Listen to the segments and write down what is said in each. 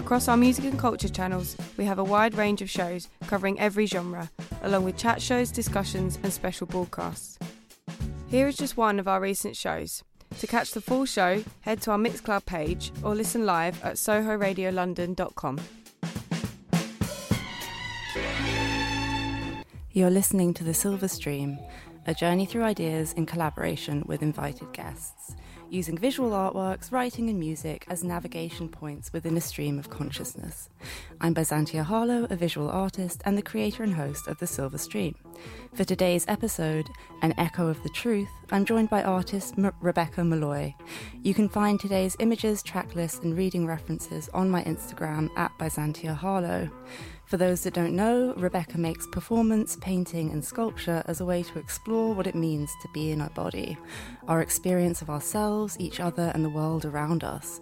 Across our music and culture channels, we have a wide range of shows covering every genre, along with chat shows, discussions, and special broadcasts. Here is just one of our recent shows. To catch the full show, head to our Mixcloud page or listen live at sohoradiolondon.com. You're listening to The Silver Stream, a journey through ideas in collaboration with invited guests, using visual artworks, writing, and music as navigation points within a stream of consciousness. I'm Byzantia Harlow, a visual artist and the creator and host of The Silver Stream. For today's episode, An Echo of the Truth, I'm joined by artist M- Rebecca Malloy. You can find today's images, track lists, and reading references on my Instagram at Byzantia Harlow. For those that don't know, Rebecca makes performance, painting, and sculpture as a way to explore what it means to be in our body, our experience of ourselves, each other, and the world around us.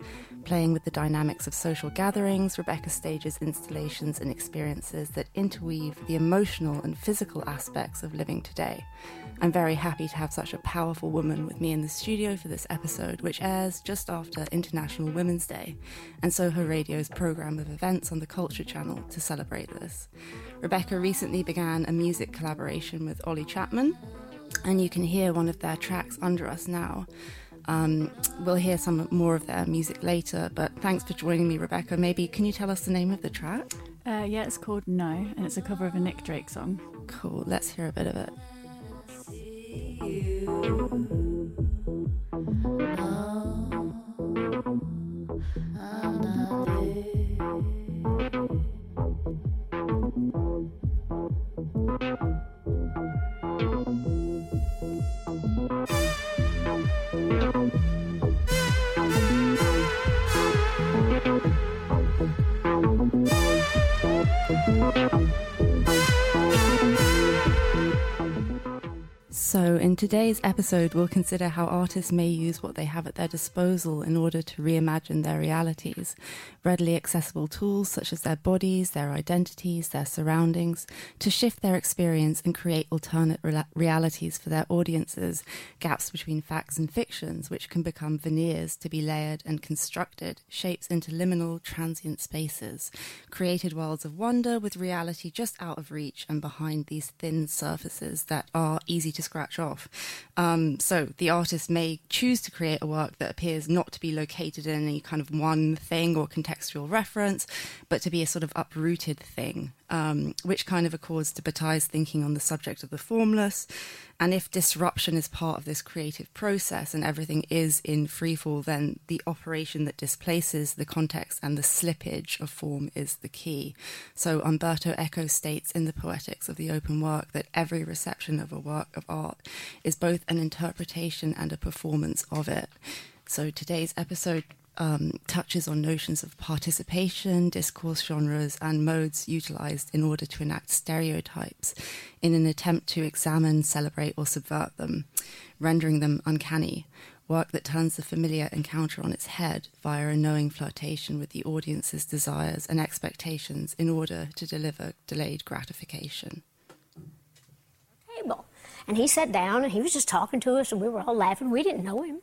Playing with the dynamics of social gatherings, Rebecca stages installations and experiences that interweave the emotional and physical aspects of living today. I'm very happy to have such a powerful woman with me in the studio for this episode, which airs just after International Women's Day, and Soho Radio's programme of events on the Culture Channel to celebrate this. Rebecca recently began a music collaboration with Ollie Chapman, and you can hear one of their tracks under us now. Um, we'll hear some more of their music later, but thanks for joining me, Rebecca. Maybe can you tell us the name of the track? Uh, yeah, it's called No, and it's a cover of a Nick Drake song. Cool, let's hear a bit of it. So, in today's episode, we'll consider how artists may use what they have at their disposal in order to reimagine their realities. Readily accessible tools such as their bodies, their identities, their surroundings, to shift their experience and create alternate re- realities for their audiences, gaps between facts and fictions, which can become veneers to be layered and constructed, shapes into liminal, transient spaces, created worlds of wonder with reality just out of reach and behind these thin surfaces that are easy to scratch off. Um, so the artist may choose to create a work that appears not to be located in any kind of one thing or contextual reference, but to be a sort of uprooted thing, um, which kind of accords to Bataille's thinking on the subject of the formless. And if disruption is part of this creative process and everything is in freefall, then the operation that displaces the context and the slippage of form is the key. So Umberto Eco states in the Poetics of the Open Work that every reception of a work of art is both an interpretation and a performance of it. So today's episode um, touches on notions of participation, discourse genres, and modes utilized in order to enact stereotypes in an attempt to examine, celebrate, or subvert them, rendering them uncanny. Work that turns the familiar encounter on its head via a knowing flirtation with the audience's desires and expectations in order to deliver delayed gratification. Table. And he sat down and he was just talking to us and we were all laughing. We didn't know him.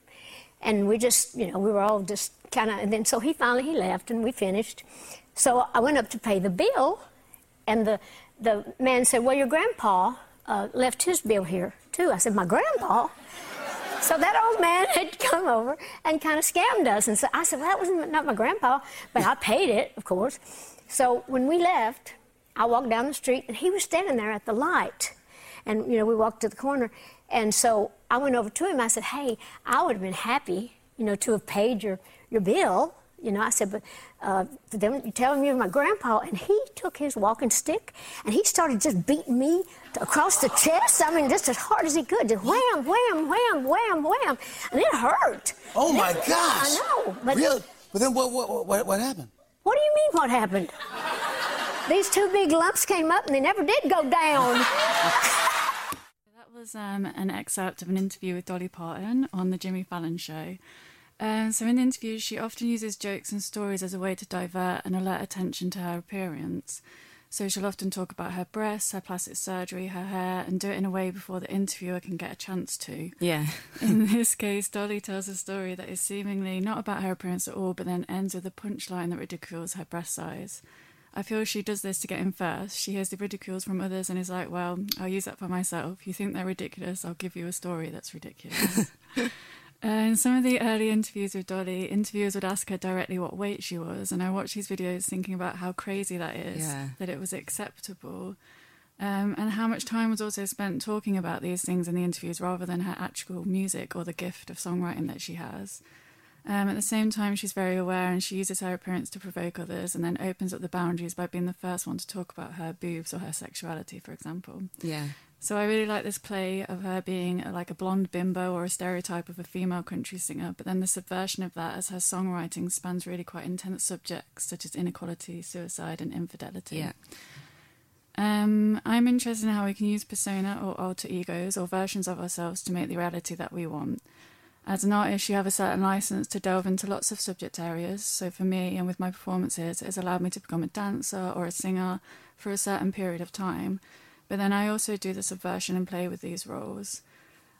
And we just, you know, we were all just kind of, and then so he finally, he left and we finished. So I went up to pay the bill and the, the man said, well, your grandpa uh, left his bill here too. I said, my grandpa? So that old man had come over and kind of scammed us. And so I said, well, that was not my grandpa, but I paid it, of course. So when we left, I walked down the street and he was standing there at the light. And, you know, we walked to the corner. And so I went over to him. I said, hey, I would have been happy, you know, to have paid your, your bill. You know, I said, but uh, then you tell him you're my grandpa. And he took his walking stick and he started just beating me across the chest. I mean, just as hard as he could. Just wham, wham, wham, wham, wham. And it hurt. Oh, my It- gosh. I know. But Really? But then what, what, what, what happened? What do you mean, what happened? These two big lumps came up and they never did go down. Was um, an excerpt of an interview with Dolly Parton on The Jimmy Fallon Show. Um, so, in the interviews, she often uses jokes and stories as a way to divert and alert attention to her appearance. So, she'll often talk about her breasts, her plastic surgery, her hair, and do it in a way before the interviewer can get a chance to. Yeah. In this case, Dolly tells a story that is seemingly not about her appearance at all, but then ends with a punchline that ridicules her breast size. I feel she does this to get in first. She hears the ridicules from others and is like, well, I'll use that for myself. You think they're ridiculous, I'll give you a story that's ridiculous. Uh, in some of the early interviews with Dolly, interviewers would ask her directly what weight she was, and I watched these videos thinking about how crazy that is, Yeah. that it was acceptable, um, and how much time was also spent talking about these things in the interviews rather than her actual music or the gift of songwriting that she has. Um, at the same time, she's very aware and she uses her appearance to provoke others and then opens up the boundaries by being the first one to talk about her boobs or her sexuality, for example. Yeah. So I really like this play of her being uh, like a blonde bimbo or a stereotype of a female country singer, but then the subversion of that as her songwriting spans really quite intense subjects such as inequality, suicide, and infidelity. Yeah. Um, I'm interested in how we can use persona or alter egos or versions of ourselves to make the reality that we want. As an artist, you have a certain license to delve into lots of subject areas. So for me and with my performances, it's allowed me to become a dancer or a singer for a certain period of time. But then I also do the subversion and play with these roles.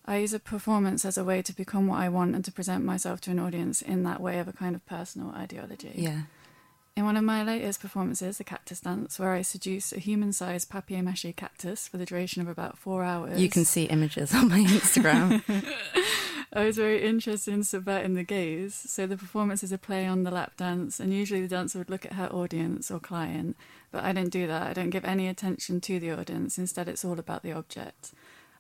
I use a performance as a way to become what I want and to present myself to an audience in that way of a kind of personal ideology. Yeah. In one of my latest performances, The Cactus Dance, where I seduce a human sized papier mache cactus for the duration of about four hours. You can see images on my Instagram. I was very interested in subverting the gaze. So the performance is a play on the lap dance, and usually the dancer would look at her audience or client, but I don't do that. I don't give any attention to the audience. Instead, it's all about the object.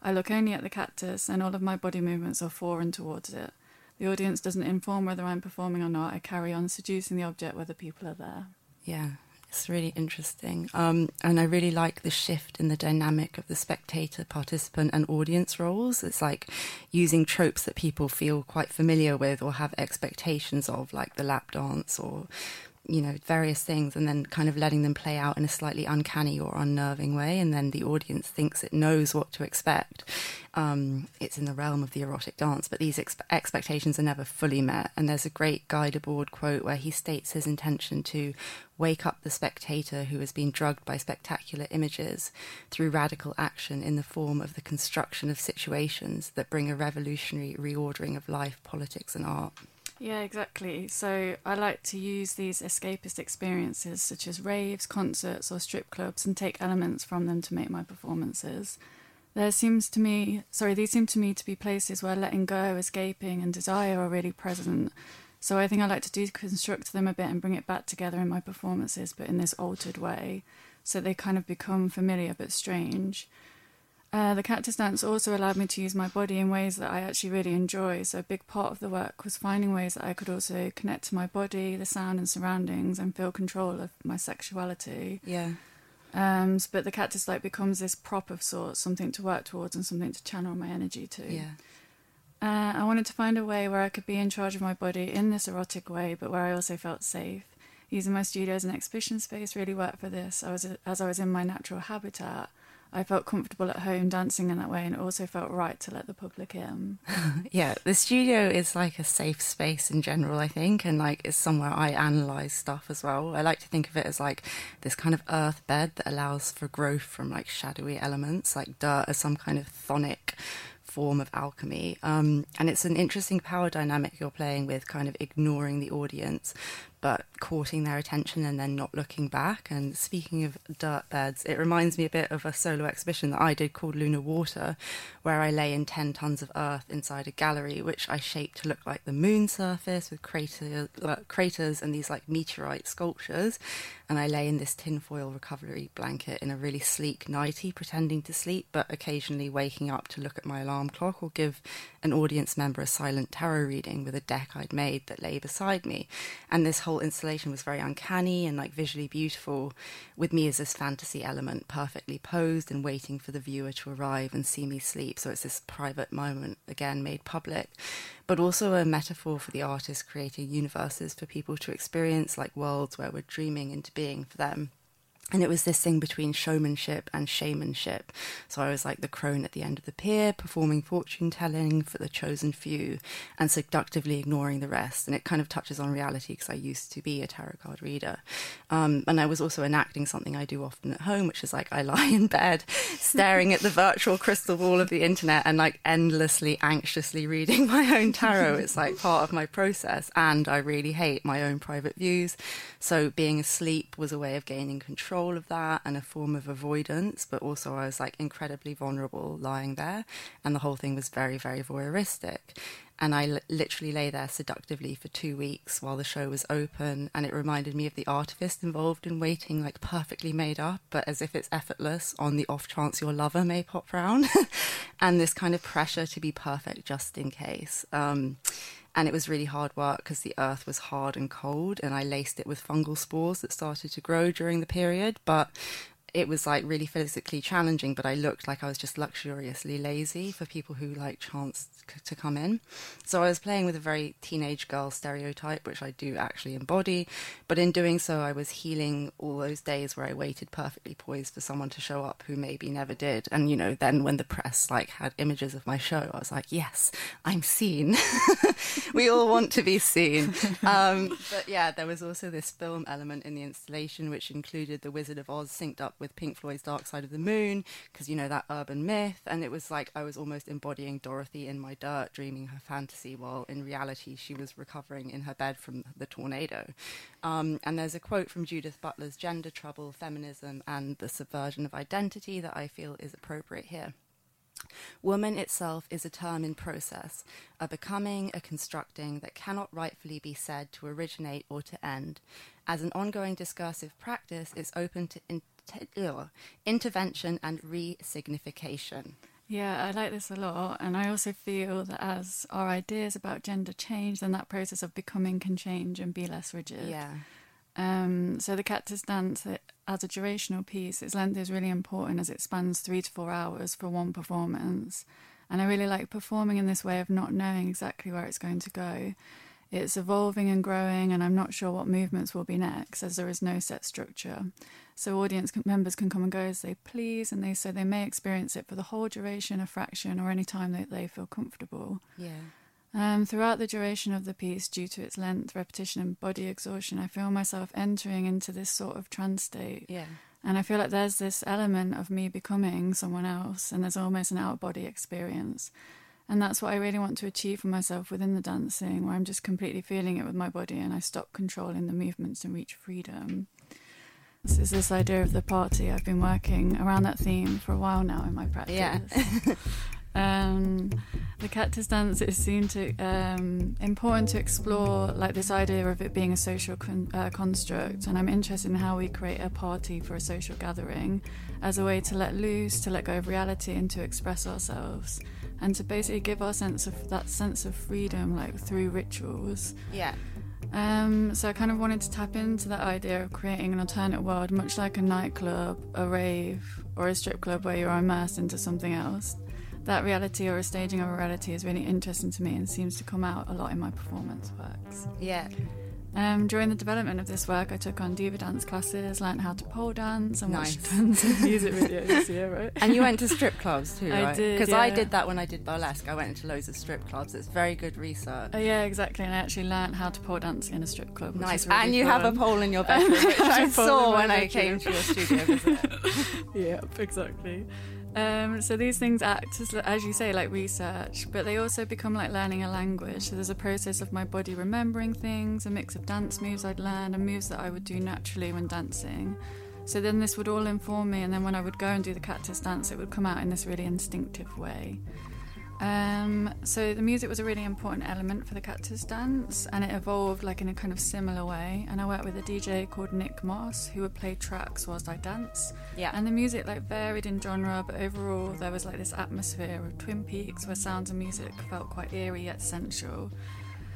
I look only at the cactus, and all of my body movements are for and towards it. The audience doesn't inform whether I'm performing or not. I carry on seducing the object whether people are there. Yeah, it's really interesting. Um, and I really like the shift in the dynamic of the spectator, participant, and audience roles. It's like using tropes that people feel quite familiar with or have expectations of, like the lap dance or, you know, various things, and then kind of letting them play out in a slightly uncanny or unnerving way. And then the audience thinks it knows what to expect. Um, it's in the realm of the erotic dance, but these ex- expectations are never fully met. And there's a great Guy Debord quote where he states his intention to wake up the spectator who has been drugged by spectacular images through radical action in the form of the construction of situations that bring a revolutionary reordering of life, politics, and art. Yeah, exactly. So I like to use these escapist experiences, such as raves, concerts, or strip clubs, and take elements from them to make my performances. There seems to me, sorry, these seem to me to be places where letting go, escaping, and desire are really present. So I think I like to deconstruct them a bit and bring it back together in my performances, but in this altered way, so they kind of become familiar but strange. Uh, the cactus dance also allowed me to use my body in ways that I actually really enjoy. So, a big part of the work was finding ways that I could also connect to my body, the sound and surroundings, and feel control of my sexuality. Yeah. Um, but the cactus like becomes this prop of sorts, something to work towards and something to channel my energy to. Yeah. Uh, I wanted to find a way where I could be in charge of my body in this erotic way, but where I also felt safe. Using my studio as an exhibition space really worked for this. I was as I was in my natural habitat. I felt comfortable at home dancing in that way, and it also felt right to let the public in. Yeah, the studio is like a safe space in general, I think, and like it's somewhere I analyze stuff as well. I like to think of it as like this kind of earth bed that allows for growth from like shadowy elements, like dirt as some kind of chthonic form of alchemy. Um, and it's an interesting power dynamic you're playing with, kind of ignoring the audience, but courting their attention and then not looking back. And speaking of dirt beds, it reminds me a bit of a solo exhibition that I did called Lunar Water, where I lay in 10 tons of earth inside a gallery, which I shaped to look like the moon surface with crater, uh, craters and these like meteorite sculptures. And I lay in this tinfoil recovery blanket in a really sleek nightie, pretending to sleep, but occasionally waking up to look at my alarm clock or give an audience member a silent tarot reading with a deck I'd made that lay beside me. And this whole installation was very uncanny and like visually beautiful, with me as this fantasy element, perfectly posed and waiting for the viewer to arrive and see me sleep. So it's this private moment again made public, but also a metaphor for the artist creating universes for people to experience, like worlds where we're dreaming into being for them and it was this thing between showmanship and shamanship. So I was like the crone at the end of the pier, performing fortune telling for the chosen few and seductively ignoring the rest. And it kind of touches on reality because I used to be a tarot card reader. Um, and I was also enacting something I do often at home, which is like I lie in bed staring at the virtual crystal ball of the internet and like endlessly, anxiously reading my own tarot. It's like part of my process. And I really hate my own private views. So being asleep was a way of gaining control control of that and a form of avoidance, but also I was like incredibly vulnerable lying there, and the whole thing was very, very voyeuristic. And I l- literally lay there seductively for two weeks while the show was open, and it reminded me of the artivist involved in waiting, like perfectly made up, but as if it's effortless on the off chance your lover may pop round, and this kind of pressure to be perfect just in case. Um, and it was really hard work because the earth was hard and cold and i laced it with fungal spores that started to grow during the period. But it was like really physically challenging, but I looked like I was just luxuriously lazy for people who like chance to come in. So I was playing with a very teenage girl stereotype, which I do actually embody. But in doing so, I was healing all those days where I waited perfectly poised for someone to show up who maybe never did. And you know, then when the press like had images of my show, I was like, yes, I'm seen. we all want to be seen. Um, but yeah, there was also this film element in the installation, which included the Wizard of Oz synced up with with Pink Floyd's Dark Side of the Moon, because you know that urban myth. And it was like I was almost embodying Dorothy in my dirt, dreaming her fantasy, while in reality she was recovering in her bed from the tornado. Um, and there's a quote from Judith Butler's Gender Trouble, Feminism, and the Subversion of Identity that I feel is appropriate here. Woman itself is a term in process, a becoming, a constructing that cannot rightfully be said to originate or to end. As an ongoing discursive practice, it's open to in- intervention and re-signification. Yeah, I like this a lot, and I also feel that as our ideas about gender change, then that process of becoming can change and be less rigid. Yeah. Um, so the cactus dance as a durational piece, its length is really important as it spans three to four hours for one performance. And I really like performing in this way of not knowing exactly where it's going to go. It's evolving and growing, and I'm not sure what movements will be next, as there is no set structure. So audience members can come and go as they please, and they so they may experience it for the whole duration, a fraction, or any time that they feel comfortable. Yeah. Um, throughout the duration of the piece, due to its length, repetition, and body exhaustion, I feel myself entering into this sort of trance state. Yeah. And I feel like there's this element of me becoming someone else, and there's almost an out body experience. And that's what I really want to achieve for myself within the dancing, where I'm just completely feeling it with my body and I stop controlling the movements and reach freedom. This is this idea of the party. I've been working around that theme for a while now in my practice. Yeah. um, the cactus dance is seen to um, important to explore like this idea of it being a social con- uh, construct, and I'm interested in how we create a party for a social gathering as a way to let loose, to let go of reality, and to express ourselves and to basically give our sense of that sense of freedom like through rituals yeah um, so I kind of wanted to tap into that idea of creating an alternate world, much like a nightclub, a rave, or a strip club where you're immersed into something else. That reality or a staging of a reality is really interesting to me and seems to come out a lot in my performance works. Yeah. Um, during the development of this work, I took on diva dance classes, learned how to pole dance, and nice. watched tons of music videos. yeah, right. And you went to strip clubs too, I right? did, Because yeah. I did that when I did burlesque. I went into loads of strip clubs. It's very good research. Oh, yeah, exactly. And I actually learned how to pole dance in a strip club. Nice. really and you have a pole in your bedroom, which I saw when I came to your studio visit. Yep, exactly. Um, so these things act as, as you say, like research, but they also become like learning a language. So there's a process of my body remembering things, a mix of dance moves I'd learn and moves that I would do naturally when dancing. So then this would all inform me, and then when I would go and do the cactus dance, it would come out in this really instinctive way. Um, so the music was a really important element for the cactus dance, and it evolved like in a kind of similar way. And I worked with a DJ called Nick Moss, who would play tracks whilst I dance. Yeah. And the music like varied in genre, but overall there was like this atmosphere of Twin Peaks where sounds and music felt quite eerie yet sensual.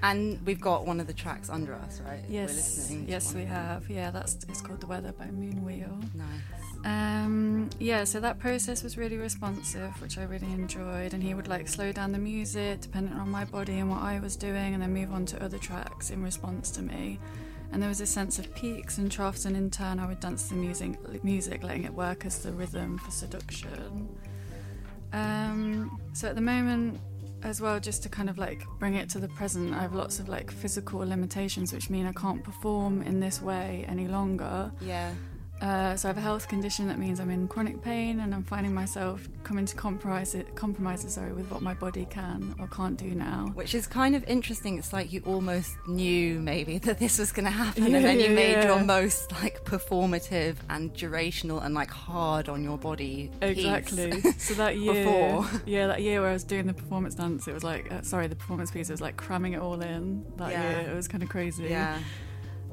And we've got one of the tracks under us, right? Yes, yes, we have. Yeah, that's it's called "The Weather" by Moonwheel. Nice. Um, yeah, so that process was really responsive, which I really enjoyed. And he would like slow down the music depending on my body and what I was doing, and then move on to other tracks in response to me. And there was a sense of peaks and troughs, and in turn, I would dance the music, music letting it work as the rhythm for seduction. Um, so at the moment, as well, just to kind of like bring it to the present, I have lots of like physical limitations, which mean I can't perform in this way any longer. Yeah. Uh, so I have a health condition that means I'm in chronic pain, and I'm finding myself coming to compromise it, compromises sorry, with what my body can or can't do now. Which is kind of interesting. It's like you almost knew maybe that this was going to happen, Yeah, and then you yeah, made yeah. your most like performative and durational and like hard on your body. Exactly. So that year, Before. yeah, that year where I was doing the performance dance, it was like, uh, sorry, the performance piece. It was like cramming it all in that year. It was kind of crazy. yeah.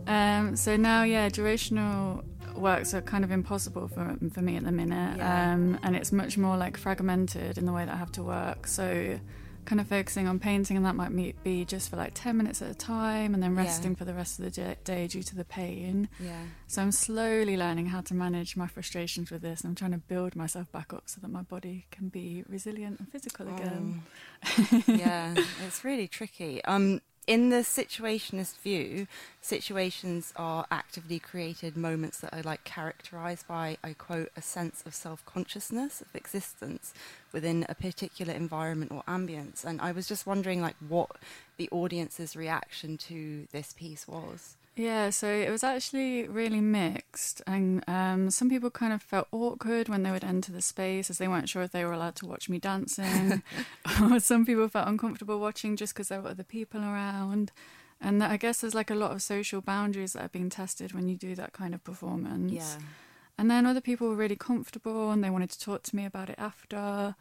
Um, so now, yeah, durational works are kind of impossible for for me at the minute, Yeah. um, and it's much more like fragmented in the way that I have to work. So, kind of focusing on painting, and that might be just for like ten minutes at a time, and then Yeah. resting for the rest of the day due to the pain. Yeah. So I'm slowly learning how to manage my frustrations with this. I'm trying to build myself back up so that my body can be resilient and physical again. Oh. yeah, it's really tricky. Um, in the situationist view, situations are actively created moments that are like characterized by, I quote, a sense of self consciousness of existence within a particular environment or ambience. And I was just wondering, like, what the audience's reaction to this piece was. Yeah, so it was actually really mixed, and um, some people kind of felt awkward when they would enter the space as they weren't sure if they were allowed to watch me dancing. or some people felt uncomfortable watching just because there were other people around. And I guess there's like a lot of social boundaries that are being tested when you do that kind of performance. Yeah. And then other people were really comfortable and they wanted to talk to me about it after,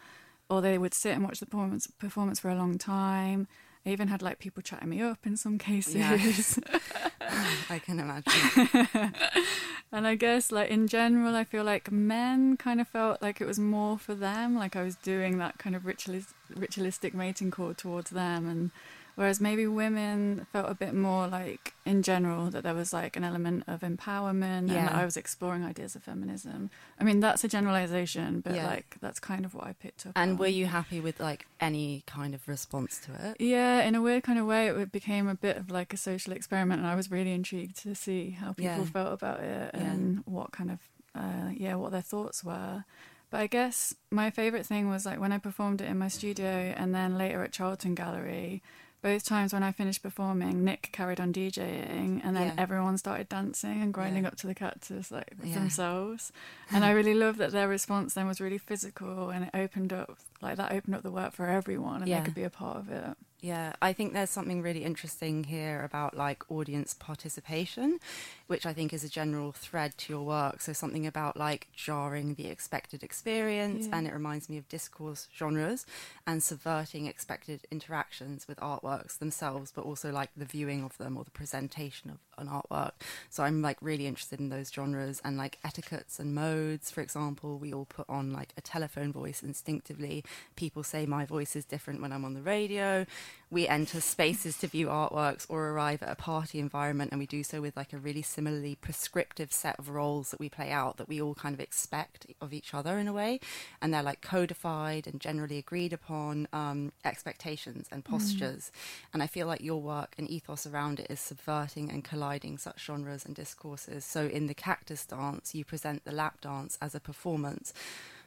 or they would sit and watch the performance performance for a long time. I even had like people chatting me up in some cases. Yeah. I can imagine. and I guess like in general, I feel like men kind of felt like it was more for them, like I was doing that kind of ritualis- ritualistic mating call towards them, and whereas maybe women felt a bit more like in general that there was like an element of empowerment and Yeah. that I was exploring ideas of feminism. I mean, that's a generalization, but Yeah. like that's kind of what I picked up. And on. were you happy with like any kind of response to it? Yeah, in a weird kind of way, it became a bit of like a social experiment, and I was really intrigued to see how people Yeah. felt about it and what kind of, uh, yeah, what their thoughts were. But I guess my favorite thing was like when I performed it in my studio, and then later at Charlton Gallery. Both times when I finished performing, Nick carried on DJing, and then Yeah. everyone started dancing and grinding Yeah. up to the cactus like Yeah. themselves. And I really loved that their response then was really physical, and it opened up like that opened up the work for everyone, and they could be a part of it. Yeah, I think there's something really interesting here about like audience participation, which I think is a general thread to your work. So something about like jarring the expected experience, Yeah. and it reminds me of discourse genres and subverting expected interactions with artworks themselves, but also like the viewing of them or the presentation of an artwork. So I'm like really interested in those genres and like etiquettes and modes. For example, we all put on like a telephone voice instinctively. People say my voice is different when I'm on the radio. We enter spaces to view artworks or arrive at a party environment, and we do so with like a really similarly prescriptive set of roles that we play out that we all kind of expect of each other in a way. And they're like codified and generally agreed upon um, expectations and postures. And I feel like your work and ethos around it is subverting and colliding such genres and discourses. So in the cactus dance, you present the lap dance as a performance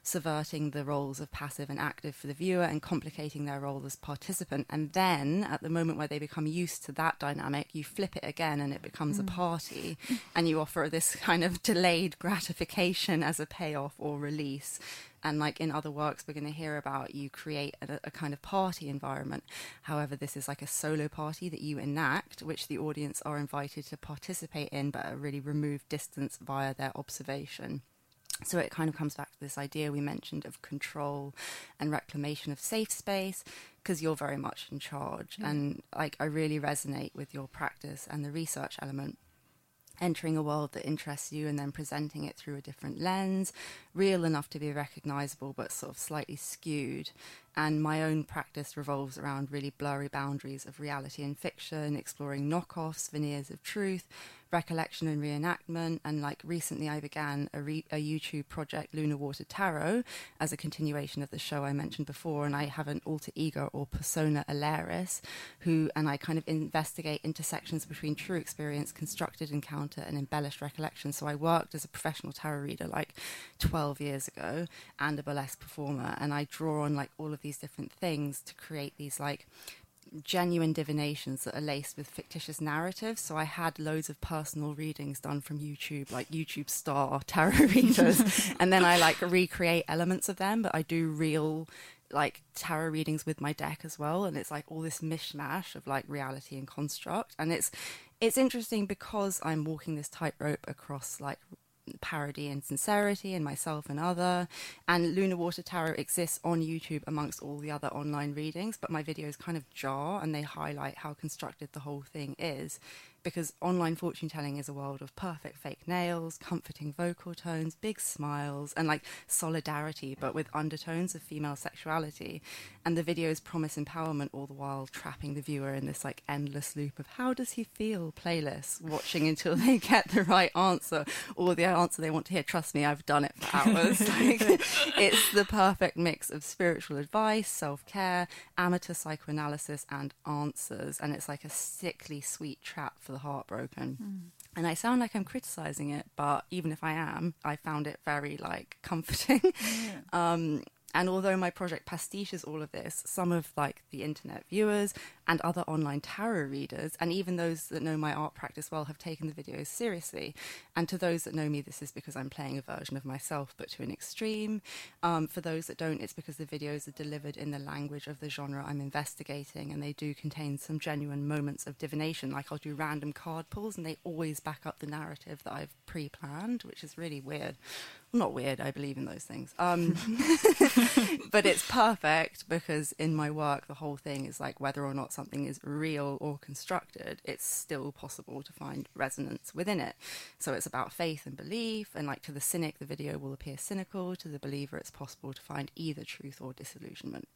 subverting the roles of passive and active for the viewer and complicating their role as participant. And then, at the moment where they become used to that dynamic, you flip it again and it becomes a mm. party, and you offer this kind of delayed gratification as a payoff or release. And like in other works we're going to hear about, you create a, a kind of party environment. However, this is like a solo party that you enact, which the audience are invited to participate in, but a really removed distance via their observation. So it kind of comes back to this idea we mentioned of control and reclamation of safe space because you're very much in charge. Mm. And like I really resonate with your practice and the research element. entering a world that interests you and then presenting it through a different lens, real enough to be recognizable but sort of slightly skewed. And my own practice revolves around really blurry boundaries of reality and fiction, exploring knockoffs, veneers of truth, recollection and reenactment. And like recently, I began a, re- a YouTube project, Lunar Water Tarot, as a continuation of the show I mentioned before. And I have an alter ego or persona Alaris, who, and I kind of investigate intersections between true experience, constructed encounter, and embellished recollection. So I worked as a professional tarot reader like 12 years ago and a burlesque performer. And I draw on like all of these different things to create these like genuine divinations that are laced with fictitious narratives. So I had loads of personal readings done from YouTube, like YouTube star tarot readers, and then I like recreate elements of them, but I do real like tarot readings with my deck as well. And it's like all this mishmash of like reality and construct. And it's it's interesting because I'm walking this tightrope across like parody and sincerity and myself and other. And Lunar Water Tarot exists on YouTube amongst all the other online readings, but my videos kind of jar and they highlight how constructed the whole thing is because online fortune telling is a world of perfect fake nails, comforting vocal tones, big smiles, and like solidarity, but with undertones of female sexuality. And the videos promise empowerment all the while trapping the viewer in this like endless loop of how does he feel playlists, watching until they get the right answer or the answer they want to hear. Trust me, I've done it for hours. like, it's the perfect mix of spiritual advice, self care, amateur psychoanalysis, and answers. And it's like a sickly sweet trap for the heartbroken. Mm. And I sound like I'm criticizing it, but even if I am, I found it very like comforting. Yeah. um, and although my project pastiches all of this, some of like the internet viewers and other online tarot readers, and even those that know my art practice well, have taken the videos seriously. And to those that know me, this is because I'm playing a version of myself, but to an extreme. Um, for those that don't, it's because the videos are delivered in the language of the genre I'm investigating, and they do contain some genuine moments of divination. Like I'll do random card pulls, and they always back up the narrative that I've pre-planned, which is really weird. Well, not weird. I believe in those things. Um, but it's perfect because in my work, the whole thing is like whether or not something is real or constructed, it's still possible to find resonance within it. So it's about faith and belief, and like to the cynic, the video will appear cynical. To the believer, it's possible to find either truth or disillusionment.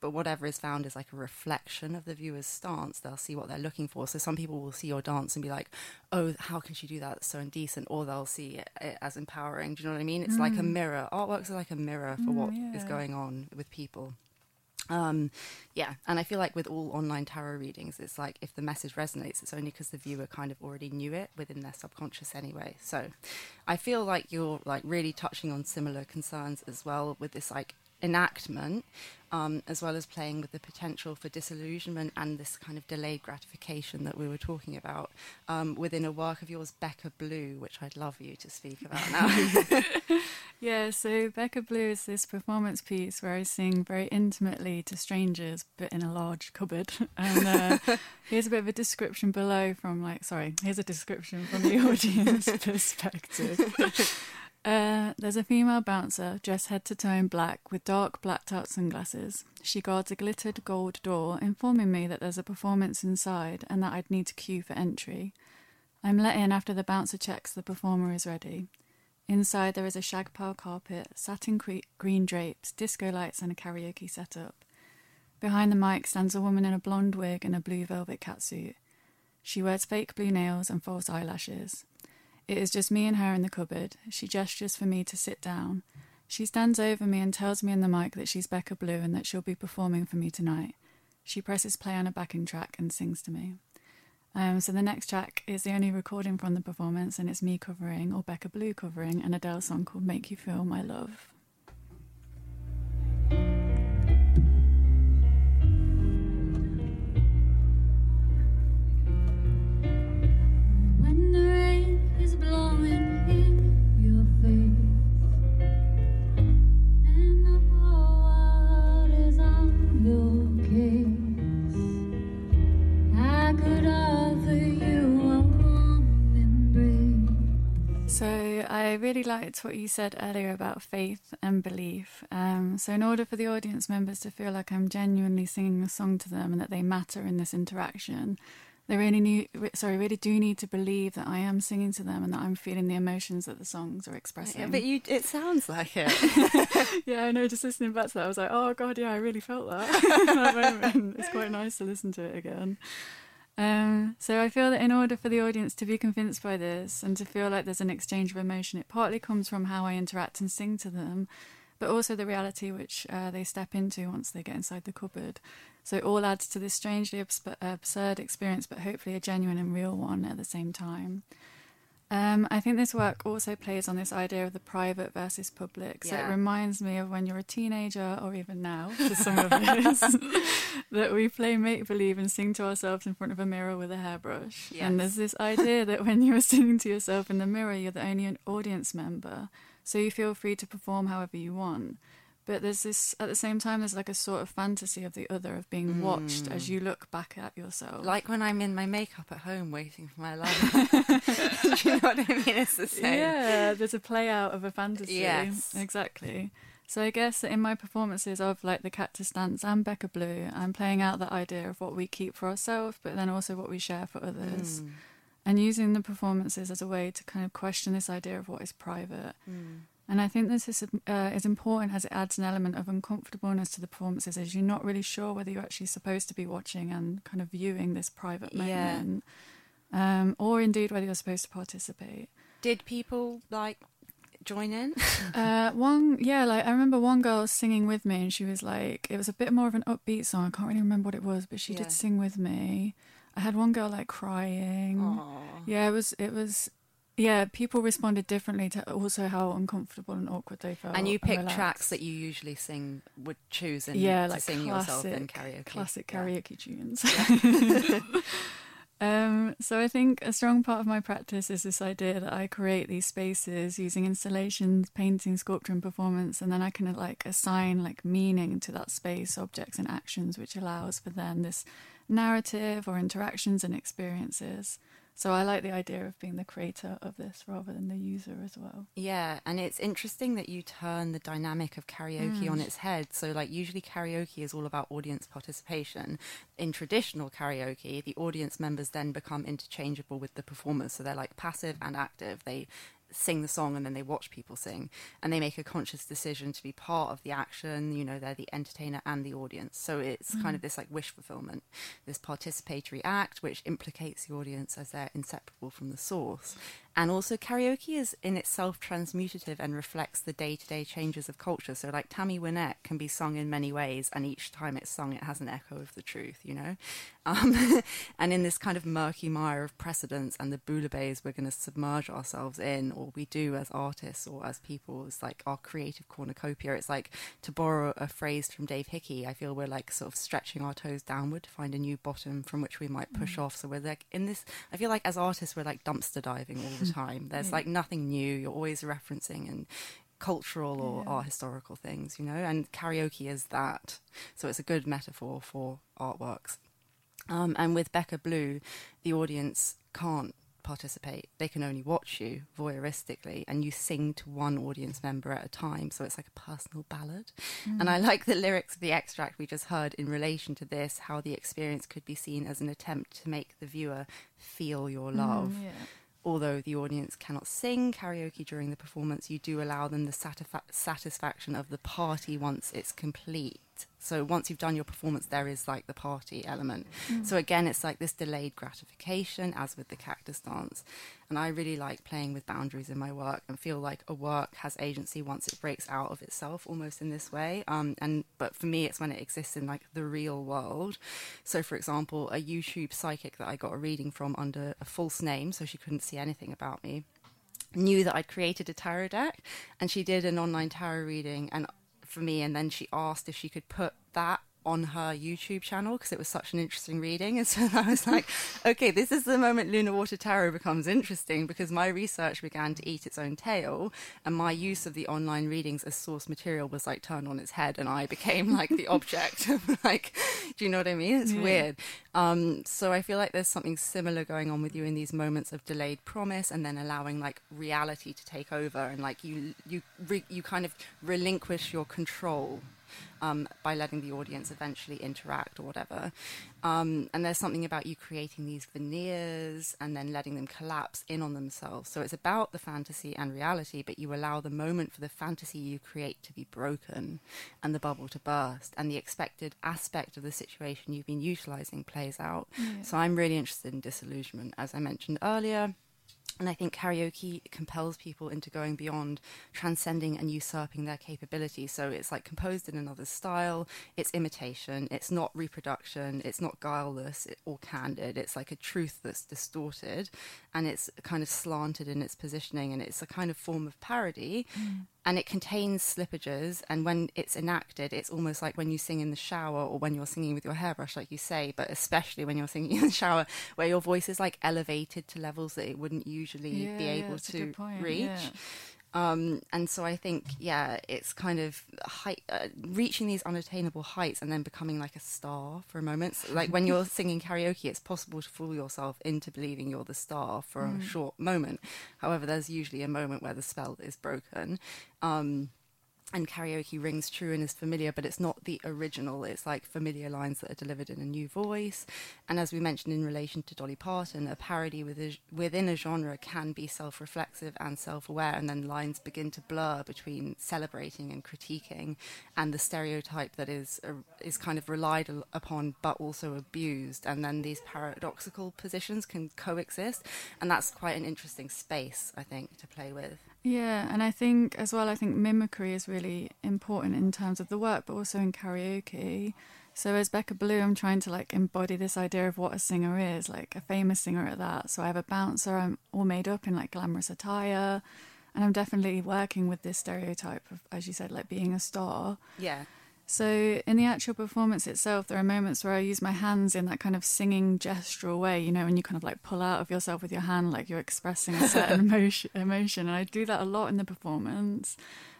But whatever is found is like a reflection of the viewer's stance. They'll see what they're looking for. So some people will see your dance and be like, "Oh, how can she do that? It's so indecent," or they'll see it, as empowering. Do you know what I mean? It's mm. like a mm. mirror. Artworks are like a mirror for mm, what yeah. is going on with people. Um, yeah, and I feel like with all online tarot readings, it's like if the message resonates, it's only because the viewer kind of already knew it within their subconscious anyway. So I feel like you're like really touching on similar concerns as well with this like enactment, um, as well as playing with the potential for disillusionment and this kind of delayed gratification that we were talking about um, within a work of yours, Becca Blue, which I'd love you to speak about now. yeah, so Becca Blue is this performance piece where I sing very intimately to strangers, but in a large cupboard. And uh, here's a bit of a description below from, like, sorry, here's a description from the audience perspective. Uh, there's a female bouncer dressed head to toe in black with dark blacked out sunglasses. She guards a glittered gold door, informing me that there's a performance inside and that I'd need to queue for entry. I'm let in after the bouncer checks the performer is ready. Inside, there is a shag pile carpet, satin cre- green drapes, disco lights, and a karaoke setup. Behind the mic stands a woman in a blonde wig and a blue velvet catsuit. She wears fake blue nails and false eyelashes. It is just me and her in the cupboard. She gestures for me to sit down. She stands over me and tells me in the mic that she's Becca Blue and that she'll be performing for me tonight. She presses play on a backing track and sings to me. Um, so the next track is the only recording from the performance, and it's me covering, or Becca Blue covering, an Adele song called Make You Feel My Love. I really liked what you said earlier about faith and belief. Um, so, in order for the audience members to feel like I'm genuinely singing a song to them and that they matter in this interaction, they really need, sorry, really do need to believe that I am singing to them and that I'm feeling the emotions that the songs are expressing. Yeah, but you, it sounds like it. yeah, I know. Just listening back to that, I was like, oh god, yeah, I really felt that. that moment. It's quite nice to listen to it again. Um, so I feel that in order for the audience to be convinced by this and to feel like there's an exchange of emotion, it partly comes from how I interact and sing to them, but also the reality which uh, they step into once they get inside the cupboard. So it all adds to this strangely absurd experience, but hopefully a genuine and real one at the same time. Um, I think this work also plays on this idea of the private versus public. So Yeah. it reminds me of when you're a teenager, or even now, for some of us, that we play make believe and sing to ourselves in front of a mirror with a hairbrush. Yes. And there's this idea that when you're singing to yourself in the mirror, you're the only audience member. So you feel free to perform however you want. But there's this, at the same time, there's like a sort of fantasy of the other, of being watched as you look back at yourself. like when I'm in my makeup at home waiting for my lover. Do you know what I mean? It's the same. Yeah, there's a play out of a fantasy. Yes. Exactly. So I guess that in my performances of like the Cactus Dance and Becca Blue, I'm playing out that idea of what we keep for ourselves, but then also what we share for others. Mm. And using the performances as a way to kind of question this idea of what is private. Mm. And I think this is uh, is important as it adds an element of uncomfortableness to the performances, as you're not really sure whether you're actually supposed to be watching and kind of viewing this private Yeah. moment, um, or indeed whether you're supposed to participate. Did people like join in? Uh, one, yeah, like I remember one girl singing with me, and she was like, it was a bit more of an upbeat song. I can't really remember what it was, but she Yeah. did sing with me. I had one girl like crying. Aw. Yeah, it was, it was, yeah. People responded differently to also how uncomfortable and awkward they felt. and you pick relaxed. tracks that you usually sing, would choose and yeah, like sing yourself in classic- karaoke. classic Yeah. karaoke tunes. um, so I think a strong part of my practice is this idea that I create these spaces using installations, painting, sculpture, and performance, and then I can like assign like meaning to that space, objects, and actions, which allows for then this narrative or interactions and experiences. So I like the idea of being the creator of this rather than the user as well. Yeah, and it's interesting that you turn the dynamic of karaoke Mm. on its head. So, like, usually karaoke is all about audience participation. In traditional karaoke, the audience members then become interchangeable with the performers. So, they're like passive and active. They sing the song and then they watch people sing and they make a conscious decision to be part of the action you know they're the entertainer and the audience. So it's kind mm. of this like wish fulfillment this participatory act which implicates the audience as they're inseparable from the source and also karaoke is in itself transmutative and reflects the day-to-day changes of culture. So like tammy wynette can be sung in many ways and each time it's sung it has an echo of the truth you know? Um, and in this kind of murky mire of precedents and the bouillabaisse we're going to submerge ourselves in or we do as artists or as people it's like our creative cornucopia. It's like to borrow a phrase from dave hickey i feel we're like sort of stretching our toes downward to find a new bottom from which we might push off. So we're like in this i feel like as artists we're like dumpster diving all the time. There's like nothing new. You're always referencing and cultural or art historical things you know? And karaoke is that. So it's a good metaphor for artworks. Um, and with Becca Blue, the audience can't participate. They can only watch you voyeuristically, and you sing to one audience member at a time. So it's like a personal ballad. And I like the lyrics of the extract we just heard in relation to this how the experience could be seen as an attempt to make the viewer feel your love. Mm, yeah. Although the audience cannot sing karaoke during the performance, you do allow them the satisfa- satisfaction of the party once it's complete. So once you've done your performance, there is like the party element. So again, it's like this delayed gratification, as with the cactus dance. And I really like playing with boundaries in my work and feel like a work has agency once it breaks out of itself, almost in this way. Um, and but for me, it's when it exists in like the real world. So, for example, a YouTube psychic that I got a reading from under a false name, so she couldn't see anything about me knew that I'd created a tarot deck and she did an online tarot reading and for me and then she asked if she could put that on her YouTube channel because it was such an interesting reading and so I was like okay this is the moment Lunar Water Tarot becomes interesting because my research began to eat its own tail and my use of the online readings as source material was like turned on its head and I became like the object of like do you know what I mean? It's Yeah. weird. Um, so I feel like there's something similar going on with you in these moments of delayed promise, and then allowing like reality to take over, and like you you re- you kind of relinquish your control um, by letting the audience eventually interact or whatever. Um, and there's something about you creating these veneers and then letting them collapse in on themselves. So it's about the fantasy and reality, but you allow the moment for the fantasy you create to be broken and the bubble to burst, and the expected aspect of the situation you've been utilizing plays out. Yeah. So I'm really interested in disillusionment, as I mentioned earlier. And I think karaoke compels people into going beyond transcending and usurping their capabilities. So it's like composed in another style, it's imitation, it's not reproduction, it's not guileless. Or candid. It's like a truth that's distorted. And it's kind of slanted in its positioning. And it's a kind of form of parody. Mm and it contains slippages and when it's enacted it's almost like when you sing in the shower or when you're singing with your hairbrush like you say but especially when you're singing in the shower where your voice is like elevated to levels that it wouldn't usually yeah, be able yeah, to reach. Um, and so I think, yeah, it's kind of height, uh, reaching these unattainable heights and then becoming like a star for a moment. So, like when you're singing karaoke, it's possible to fool yourself into believing you're the star for Mm. a short moment. However, there's usually a moment where the spell is broken. Um, and karaoke rings true and is familiar, but it's not the original. It's like familiar lines that are delivered in a new voice. And as we mentioned in relation to Dolly Parton, a parody within a genre can be self reflexive and self aware, and then lines begin to blur between celebrating and critiquing, and the stereotype that is, uh, is kind of relied upon but also abused. And then these paradoxical positions can coexist. And that's quite an interesting space, I think, to play with. Yeah, and I think as well, I think mimicry is really important in terms of the work, but also in karaoke. So as Becca Blue, I'm trying to like embody this idea of what a singer is, like a famous singer at that. So I have a bouncer, I'm all made up in like glamorous attire, and I'm definitely working with this stereotype of, as you said, like being a star. Yeah. So in the actual performance itself, there are moments where I use my hands in that kind of singing gestural way, you know, when you kind of like pull out of yourself with your hand, like you're expressing a certain emotion, emotion. And I do that a lot in the performance.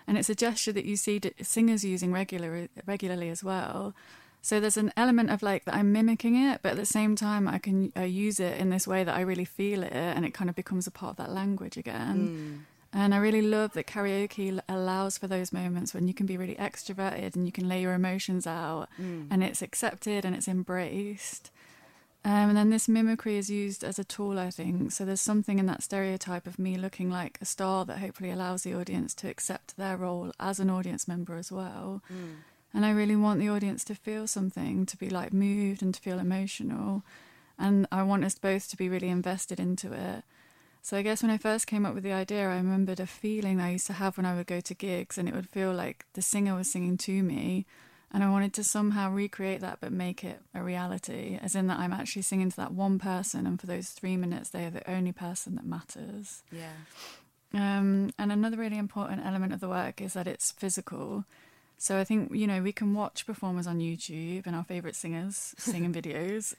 And it's a gesture that you see d- singers using regular, regularly as well. So there's an element of like that I'm mimicking it, but at the same time I can uh, use it in this way that I really feel it, and it kind of becomes a part of that language again. And I really love that karaoke allows for those moments when you can be really extroverted and you can lay your emotions out and it's accepted and it's embraced. Um, and then this mimicry is used as a tool, I think. So there's something in that stereotype of me looking like a star that hopefully allows the audience to accept their role as an audience member as well. And I really want the audience to feel something, to be like moved and to feel emotional. And I want us both to be really invested into it. So I guess when I first came up with the idea, I remembered a feeling I used to have when I would go to gigs, and it would feel like the singer was singing to me, and I wanted to somehow recreate that, but make it a reality, as in that I'm actually singing to that one person, and for those three minutes, they are the only person that matters. Yeah. Um, and another really important element of the work is that it's physical. So I think you know we can watch performers on YouTube and our favorite singers singing videos,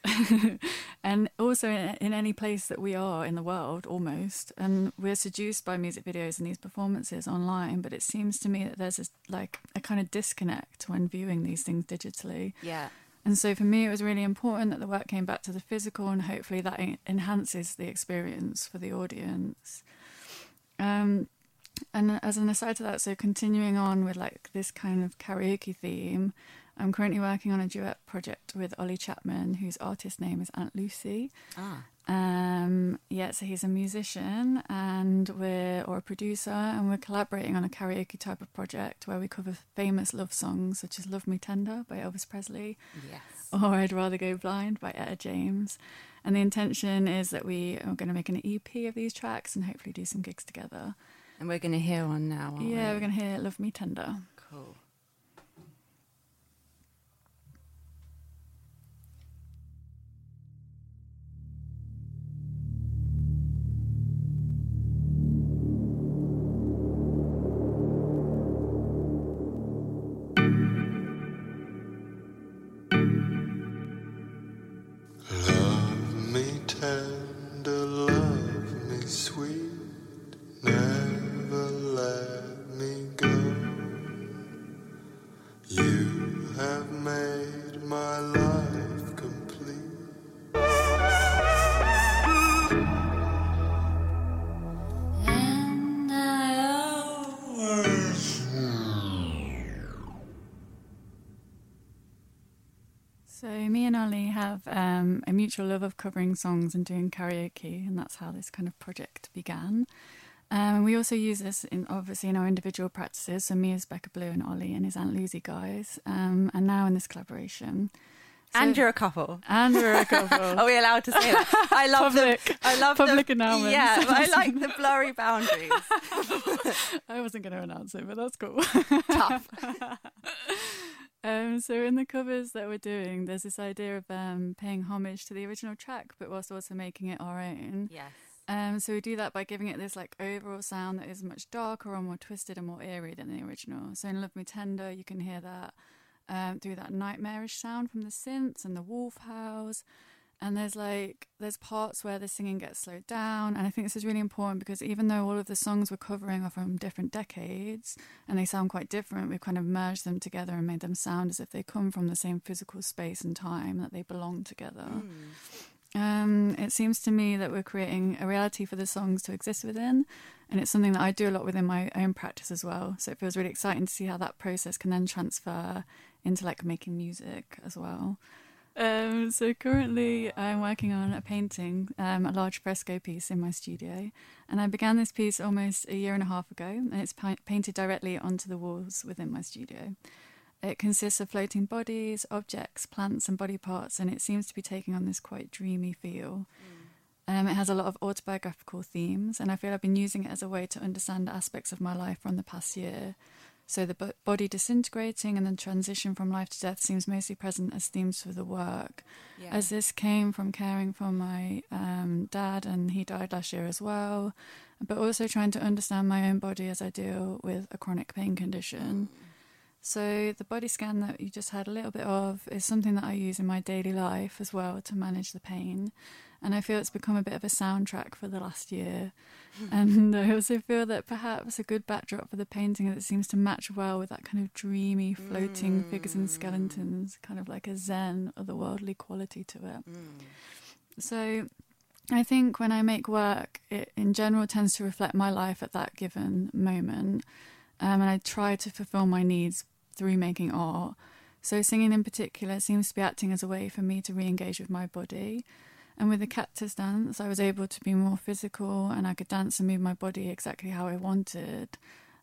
and also in, in any place that we are in the world, almost. And we're seduced by music videos and these performances online. But it seems to me that there's this, like a kind of disconnect when viewing these things digitally. Yeah. And so for me, it was really important that the work came back to the physical, and hopefully that enhances the experience for the audience. Um, and as an aside to that, so continuing on with like this kind of karaoke theme, I'm currently working on a duet project with Ollie Chapman, whose artist name is Aunt Lucy. Ah. Um, yeah, so he's a musician and we're or a producer, and we're collaborating on a karaoke type of project where we cover famous love songs such as "Love Me Tender" by Elvis Presley, Yes. or "I'd Rather Go Blind" by Etta James. And the intention is that we are going to make an EP of these tracks and hopefully do some gigs together. And we're going to hear one now. Yeah, we? we're going to hear "Love Me Tender." Cool. Mutual love of covering songs and doing karaoke, and that's how this kind of project began. Um, we also use this in obviously in our individual practices. So me as Becca Blue and Ollie and his Aunt Lucy guys, um, and now in this collaboration. So, and you're a couple. And we're a couple. Are we allowed to say that? I love public. The, I love public the, announcements. Yeah, I like the blurry boundaries. I wasn't going to announce it, but that's cool. Tough. Um, so in the covers that we're doing, there's this idea of um, paying homage to the original track, but whilst also making it our own. Yes. Um, so we do that by giving it this like overall sound that is much darker or more twisted and more eerie than the original. So in Love Me Tender, you can hear that um, through that nightmarish sound from the synths and the wolf howls. And there's like there's parts where the singing gets slowed down, and I think this is really important because even though all of the songs we're covering are from different decades and they sound quite different, we've kind of merged them together and made them sound as if they come from the same physical space and time that they belong together. Mm. Um, it seems to me that we're creating a reality for the songs to exist within, and it's something that I do a lot within my own practice as well. So it feels really exciting to see how that process can then transfer into like making music as well. Um, so currently, I'm working on a painting, um, a large fresco piece in my studio, and I began this piece almost a year and a half ago, and it's pa- painted directly onto the walls within my studio. It consists of floating bodies, objects, plants, and body parts, and it seems to be taking on this quite dreamy feel. Mm. Um, it has a lot of autobiographical themes, and I feel I've been using it as a way to understand aspects of my life from the past year so the body disintegrating and then transition from life to death seems mostly present as themes for the work. Yeah. As this came from caring for my um, dad, and he died last year as well, but also trying to understand my own body as I deal with a chronic pain condition. Mm. So the body scan that you just had a little bit of is something that I use in my daily life as well to manage the pain. And I feel it's become a bit of a soundtrack for the last year. and I also feel that perhaps a good backdrop for the painting that seems to match well with that kind of dreamy, floating mm. figures and skeletons, kind of like a zen, otherworldly quality to it. Mm. So I think when I make work, it in general tends to reflect my life at that given moment. Um, and I try to fulfill my needs through making art. So, singing in particular seems to be acting as a way for me to re engage with my body. And with the cactus dance, I was able to be more physical and I could dance and move my body exactly how I wanted.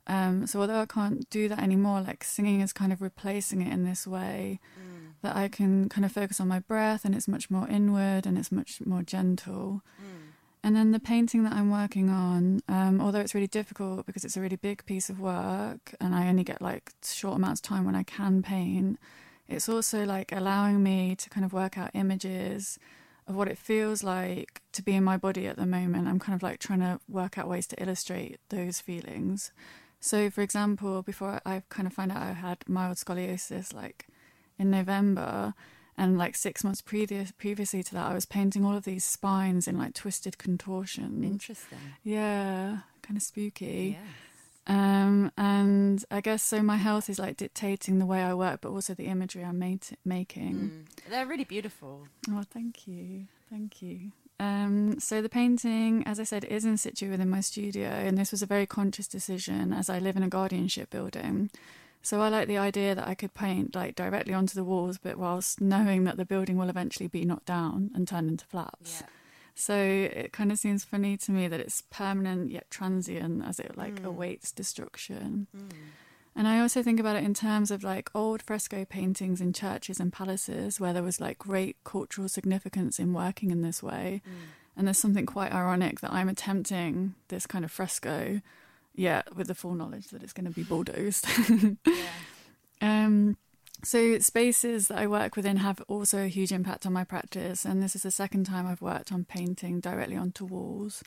Um, so although I can't do that anymore, like singing is kind of replacing it in this way mm. that I can kind of focus on my breath and it's much more inward and it's much more gentle. Mm. And then the painting that I'm working on, um, although it's really difficult because it's a really big piece of work and I only get like short amounts of time when I can paint, it's also like allowing me to kind of work out images of what it feels like to be in my body at the moment. I'm kind of like trying to work out ways to illustrate those feelings. So, for example, before I kind of found out I had mild scoliosis, like in November, and like six months previous previously to that, I was painting all of these spines in like twisted contortion. Interesting. Yeah, kind of spooky. Yeah. Um, and I guess so. My health is like dictating the way I work, but also the imagery I'm made, making. Mm. They're really beautiful. Oh, thank you, thank you. Um, so the painting, as I said, is in situ within my studio, and this was a very conscious decision as I live in a guardianship building. So I like the idea that I could paint like directly onto the walls, but whilst knowing that the building will eventually be knocked down and turned into flats. Yeah. So it kind of seems funny to me that it's permanent yet transient as it like mm. awaits destruction. Mm. And I also think about it in terms of like old fresco paintings in churches and palaces where there was like great cultural significance in working in this way. Mm. And there's something quite ironic that I'm attempting this kind of fresco, yet with the full knowledge that it's going to be bulldozed. yeah. um, so, spaces that I work within have also a huge impact on my practice, and this is the second time I've worked on painting directly onto walls.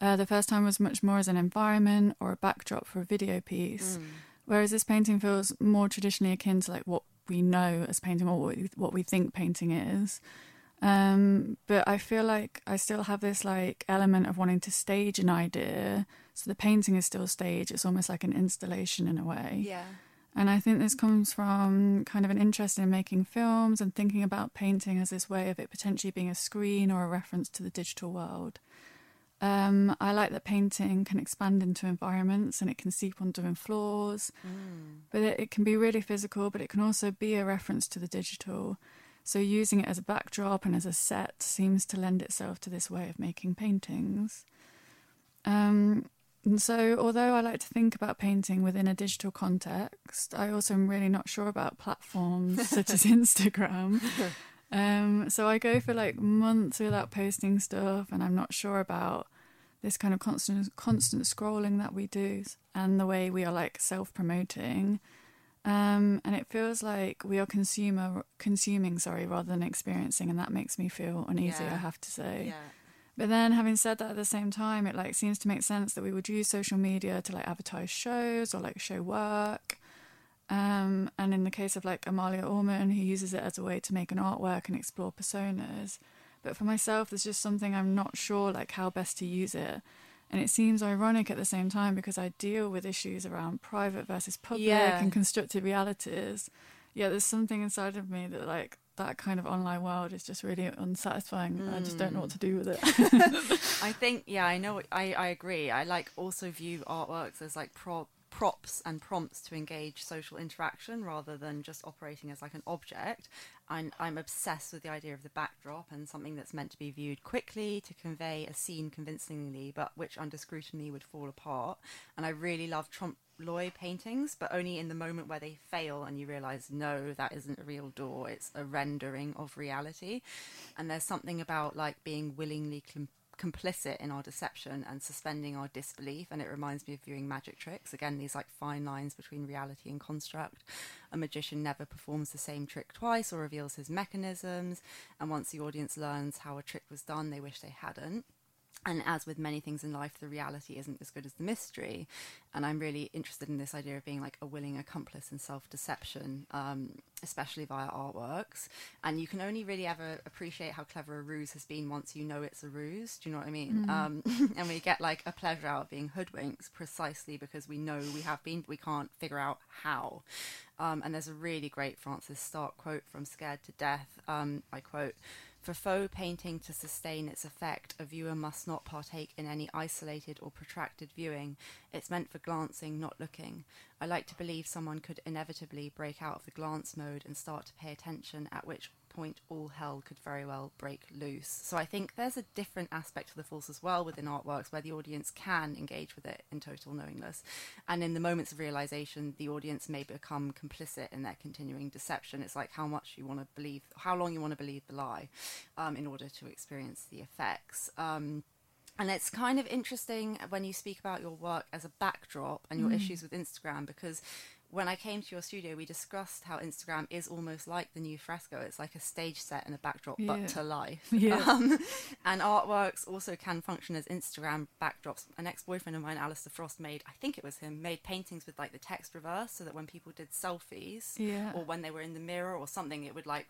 Uh, the first time was much more as an environment or a backdrop for a video piece, mm. whereas this painting feels more traditionally akin to like what we know as painting or what we, what we think painting is. Um, but I feel like I still have this like element of wanting to stage an idea. So the painting is still stage. It's almost like an installation in a way. Yeah. And I think this comes from kind of an interest in making films and thinking about painting as this way of it potentially being a screen or a reference to the digital world. Um, I like that painting can expand into environments and it can seep onto floors, mm. but it, it, can be really physical, but it can also be a reference to the digital. So using it as a backdrop and as a set seems to lend itself to this way of making paintings. Um, and so, although I like to think about painting within a digital context, I also am really not sure about platforms such as Instagram. Um, so I go for like months without posting stuff, and I'm not sure about this kind of constant constant scrolling that we do and the way we are like self promoting. Um, and it feels like we are consumer consuming, sorry, rather than experiencing, and that makes me feel uneasy. Yeah. I have to say. Yeah. But then, having said that, at the same time, it like seems to make sense that we would use social media to like advertise shows or like show work. Um, and in the case of like Amalia Ulman, who uses it as a way to make an artwork and explore personas. But for myself, there's just something I'm not sure like how best to use it. And it seems ironic at the same time because I deal with issues around private versus public Yeah. and constructed realities. Yeah, there's something inside of me that like that kind of online world is just really unsatisfying. I just don't know what hmm. to do with it. I think, yeah, I know. I, I agree. I like also view artworks as like pro- props and prompts to engage social interaction rather than just operating as like an object. I'm, I'm obsessed with the idea of the backdrop and something that's meant to be viewed quickly to convey a scene convincingly, but which under scrutiny would fall apart. And I really love trompe l'oeil paintings, but only in the moment where they fail and you realize, no, that isn't a real door. It's a rendering of reality. And there's something about like being willingly com- complicit in our deception and suspending our disbelief. And it reminds me of viewing magic tricks. Again, these like fine lines between reality and construct. A magician never performs the same trick twice or reveals his mechanisms. And once the audience learns how a trick was done, they wish they hadn't and as with many things in life, the reality isn't as good as the mystery. And I'm really interested in this idea of being like a willing accomplice in self deception, um, especially via artworks. And you can only really ever appreciate how clever a ruse has been once you know it's a ruse. Do you know what I mean? Um, and we get like a pleasure out of being hoodwinked precisely because we know we have been, but we can't figure out how. Um, and there's a really great Frances Stark quote from Scared to Death. Um, I quote, for faux painting to sustain its effect, a viewer must not partake in any isolated or protracted viewing. It's meant for glancing, not looking. I like to believe someone could inevitably break out of the glance mode and start to pay attention, at which point all hell could very well break loose. So I think there's a different aspect to the force as well within artworks where the audience can engage with it in total knowingness. And in the moments of realization, the audience may become complicit in their continuing deception. It's like how much you want to believe, how long you want to believe the lie um, in order to experience the effects. Um, and it's kind of interesting when you speak about your work as a backdrop and your issues with Instagram because when I came to your studio, we discussed how Instagram is almost like the new fresco. It's like a stage set and a backdrop, Yeah. but to life. Yeah. Um, and artworks also can function as Instagram backdrops. An ex boyfriend of mine, Alistair Frost, made, I think it was him, made paintings with like the text reverse so that when people did selfies Yeah. or when they were in the mirror or something, it would like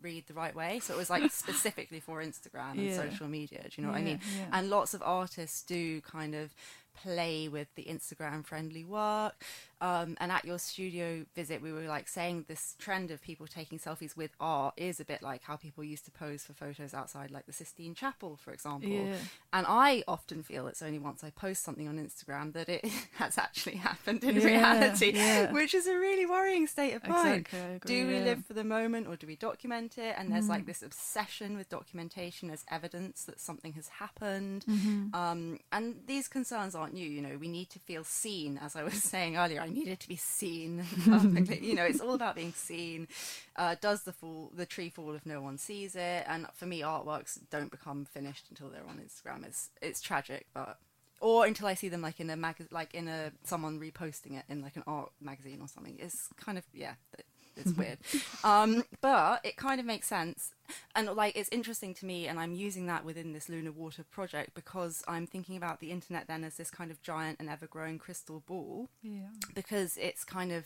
read the right way. So it was like specifically for Instagram and Yeah. social media. Do you know what I mean? yeah. And lots of artists do kind of play with the Instagram friendly work. Um, and at your studio visit, we were like saying this trend of people taking selfies with art is a bit like how people used to pose for photos outside, like the Sistine Chapel, for example. Yeah. And I often feel it's only once I post something on Instagram that it has actually happened in Yeah, reality, yeah. which is a really worrying state of mind. Exactly, agree, do we. Mm. live for the moment or do we document it? And there's like this obsession with documentation as evidence that something has happened. Mm-hmm. Um, and these concerns aren't new. You know, we need to feel seen. As I was saying earlier, I needed to be seen publicly. you know, it's all about being seen. Uh, does the fall, the tree fall if no one sees it? And for me, artworks don't become finished until they're on Instagram. It's it's tragic, but or until I see them like in a mag, like in a someone reposting it in like an art magazine or something. It's kind of yeah, it- it's weird, um, but it kind of makes sense. And like it's interesting to me, and I'm using that within this lunar water project because I'm thinking about the internet then as this kind of giant and ever-growing crystal ball Yeah. because it's kind of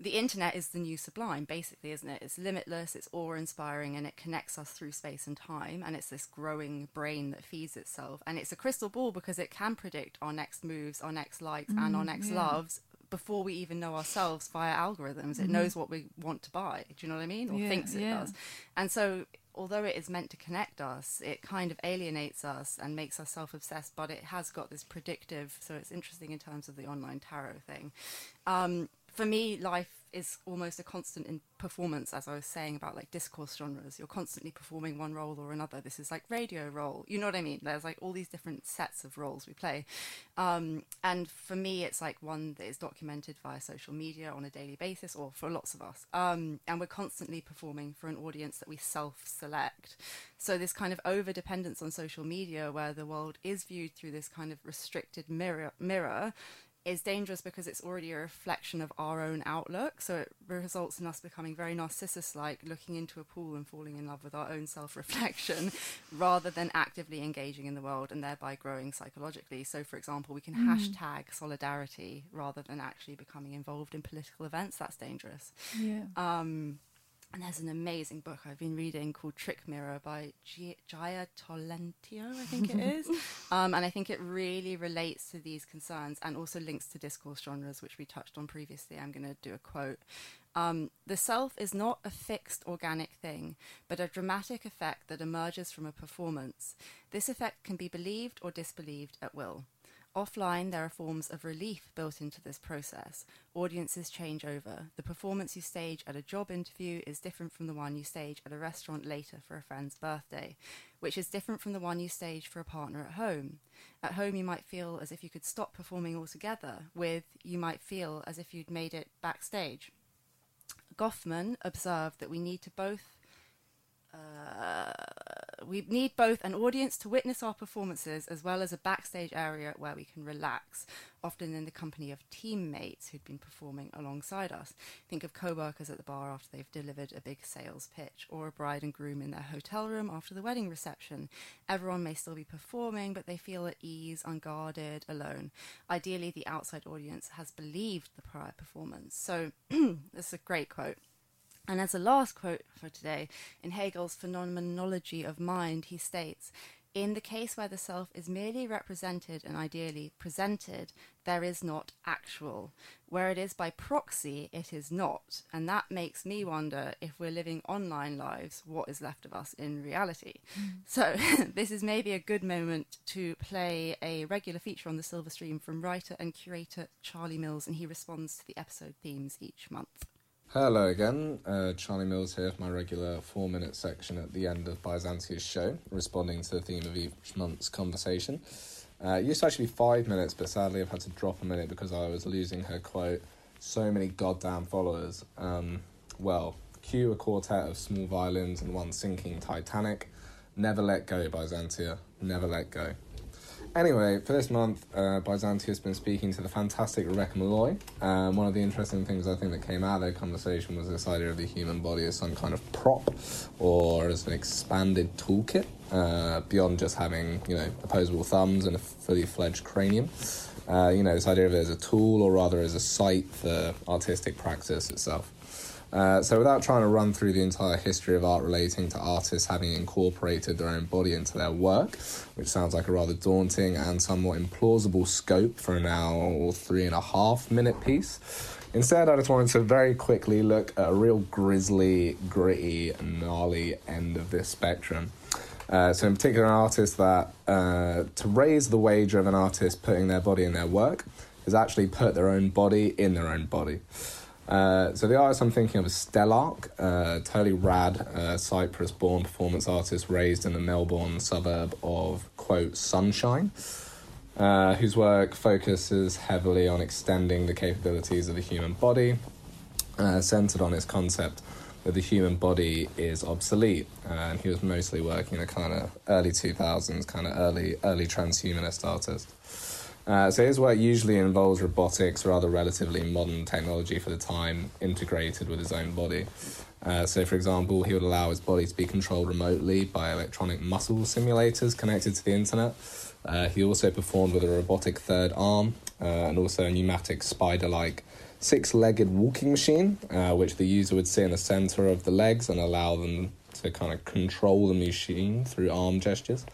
the internet is the new sublime basically isn't it it's limitless it's awe-inspiring and it connects us through space and time and it's this growing brain that feeds itself and it's a crystal ball because it can predict our next moves our next likes and our next yeah. loves before we even know ourselves via algorithms it knows what we want to buy. Do you know what i mean? Or Yeah, thinks it yeah. does. And so although it is meant to connect us it kind of alienates us and makes us self-obsessed but it has got this predictive so it's interesting in terms of the online tarot thing. Um, for me, life is almost a constant in performance, as I was saying about like discourse genres. You're constantly performing one role or another. This is like radio role. You know what I mean? There's like all these different sets of roles we play. Um, and for me, it's like one that is documented via social media on a daily basis, or for lots of us. Um, and we're constantly performing for an audience that we self select. So, this kind of over dependence on social media, where the world is viewed through this kind of restricted mirror, mirror is dangerous because it's already a reflection of our own outlook. So it results in us becoming very narcissus like, looking into a pool and falling in love with our own self reflection rather than actively engaging in the world and thereby growing psychologically. So, for example, we can mm. hashtag solidarity rather than actually becoming involved in political events. That's dangerous. Yeah. Um, and there's an amazing book I've been reading called Trick Mirror by G- Jia Tolentino, I think it is. um, and I think it really relates to these concerns and also links to discourse genres, which we touched on previously. I'm going to do a quote. Um, the self is not a fixed organic thing, but a dramatic effect that emerges from a performance. This effect can be believed or disbelieved at will. Offline, there are forms of relief built into this process. Audiences change over. The performance you stage at a job interview is different from the one you stage at a restaurant later for a friend's birthday, which is different from the one you stage for a partner at home. At home, you might feel as if you could stop performing altogether, with you might feel as if you'd made it backstage. Goffman observed that we need to both uh, we need both an audience to witness our performances as well as a backstage area where we can relax, often in the company of teammates who'd been performing alongside us. Think of co workers at the bar after they've delivered a big sales pitch, or a bride and groom in their hotel room after the wedding reception. Everyone may still be performing, but they feel at ease, unguarded, alone. Ideally, the outside audience has believed the prior performance. So, this is a great quote. And as a last quote for today, in Hegel's Phenomenology of Mind, he states In the case where the self is merely represented and ideally presented, there is not actual. Where it is by proxy, it is not. And that makes me wonder if we're living online lives, what is left of us in reality? Mm. So, this is maybe a good moment to play a regular feature on the Silver Stream from writer and curator Charlie Mills, and he responds to the episode themes each month. Hello again, uh, Charlie Mills here for my regular four minute section at the end of Byzantia's show, responding to the theme of each month's conversation. Uh, it used to actually be five minutes, but sadly I've had to drop a minute because I was losing her quote, so many goddamn followers. Um, well, cue a quartet of small violins and one sinking Titanic. Never let go, Byzantia, never let go. Anyway, for this month, uh, Byzantia has been speaking to the fantastic Rebecca Malloy. Um, one of the interesting things I think that came out of their conversation was this idea of the human body as some kind of prop or as an expanded toolkit uh, beyond just having, you know, opposable thumbs and a fully fledged cranium. Uh, you know, this idea of it as a tool or rather as a site for artistic practice itself. Uh, so, without trying to run through the entire history of art relating to artists having incorporated their own body into their work, which sounds like a rather daunting and somewhat implausible scope for a now three and a half minute piece, instead, I just wanted to very quickly look at a real grisly, gritty, gnarly end of this spectrum. Uh, so, in particular, an artist that, uh, to raise the wage of an artist putting their body in their work, has actually put their own body in their own body. Uh, so the artist I'm thinking of is Stelarc, uh, totally rad uh, Cyprus-born performance artist raised in the Melbourne suburb of quote Sunshine, uh, whose work focuses heavily on extending the capabilities of the human body, uh, centered on its concept that the human body is obsolete, and he was mostly working in a kind of early 2000s, kind of early early transhumanist artist. Uh, so his work usually involves robotics or other relatively modern technology for the time integrated with his own body. Uh, so, for example, he would allow his body to be controlled remotely by electronic muscle simulators connected to the internet. Uh, he also performed with a robotic third arm uh, and also a pneumatic spider like six legged walking machine, uh, which the user would sit in the center of the legs and allow them to kind of control the machine through arm gestures.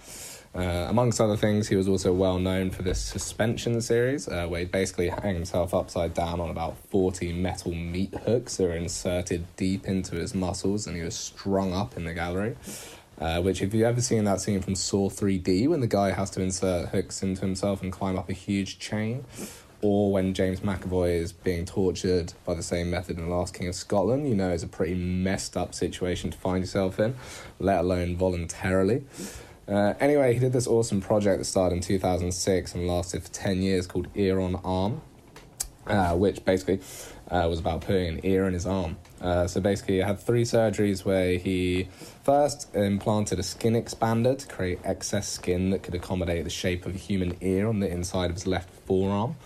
Uh, amongst other things, he was also well known for this suspension series, uh, where he basically hang himself upside down on about 40 metal meat hooks that are inserted deep into his muscles, and he was strung up in the gallery. Uh, which, if you've ever seen that scene from Saw 3D, when the guy has to insert hooks into himself and climb up a huge chain, or when James McAvoy is being tortured by the same method in The Last King of Scotland, you know it's a pretty messed up situation to find yourself in, let alone voluntarily. Uh, anyway, he did this awesome project that started in 2006 and lasted for 10 years called Ear on Arm, uh, which basically uh, was about putting an ear in his arm. Uh, so basically, he had three surgeries where he first implanted a skin expander to create excess skin that could accommodate the shape of a human ear on the inside of his left forearm.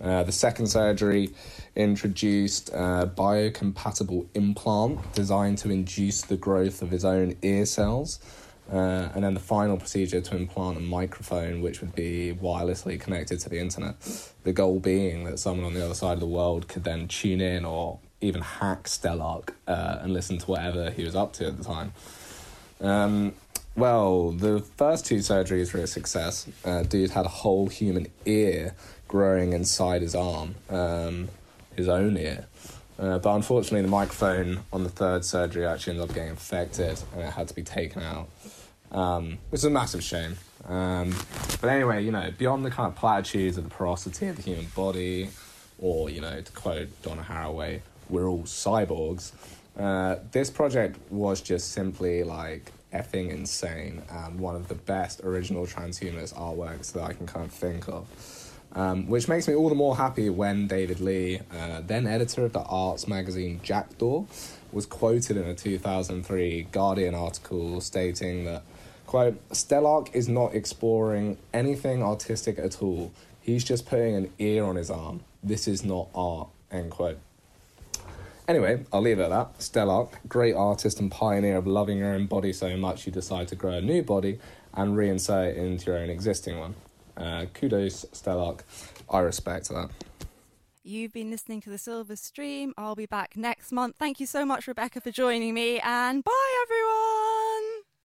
Uh, the second surgery introduced a biocompatible implant designed to induce the growth of his own ear cells. Uh, and then the final procedure to implant a microphone, which would be wirelessly connected to the internet. The goal being that someone on the other side of the world could then tune in or even hack Stelarc uh, and listen to whatever he was up to at the time. Um, well, the first two surgeries were a success. Uh, dude had a whole human ear growing inside his arm, um, his own ear. Uh, but unfortunately, the microphone on the third surgery actually ended up getting infected and it had to be taken out, um, which is a massive shame. Um, but anyway, you know, beyond the kind of platitudes of the porosity of the human body, or, you know, to quote Donna Haraway, we're all cyborgs, uh, this project was just simply like effing insane and one of the best original transhumanist artworks that I can kind of think of. Um, which makes me all the more happy when David Lee, uh, then editor of the arts magazine Jackdaw, was quoted in a 2003 Guardian article stating that, quote, Stelarc is not exploring anything artistic at all. He's just putting an ear on his arm. This is not art, end quote. Anyway, I'll leave it at that. Stelarc, great artist and pioneer of loving your own body so much you decide to grow a new body and reinsert it into your own existing one. Uh, kudos, Stelarc. I respect that. You've been listening to the Silver Stream. I'll be back next month. Thank you so much, Rebecca, for joining me, and bye, everyone.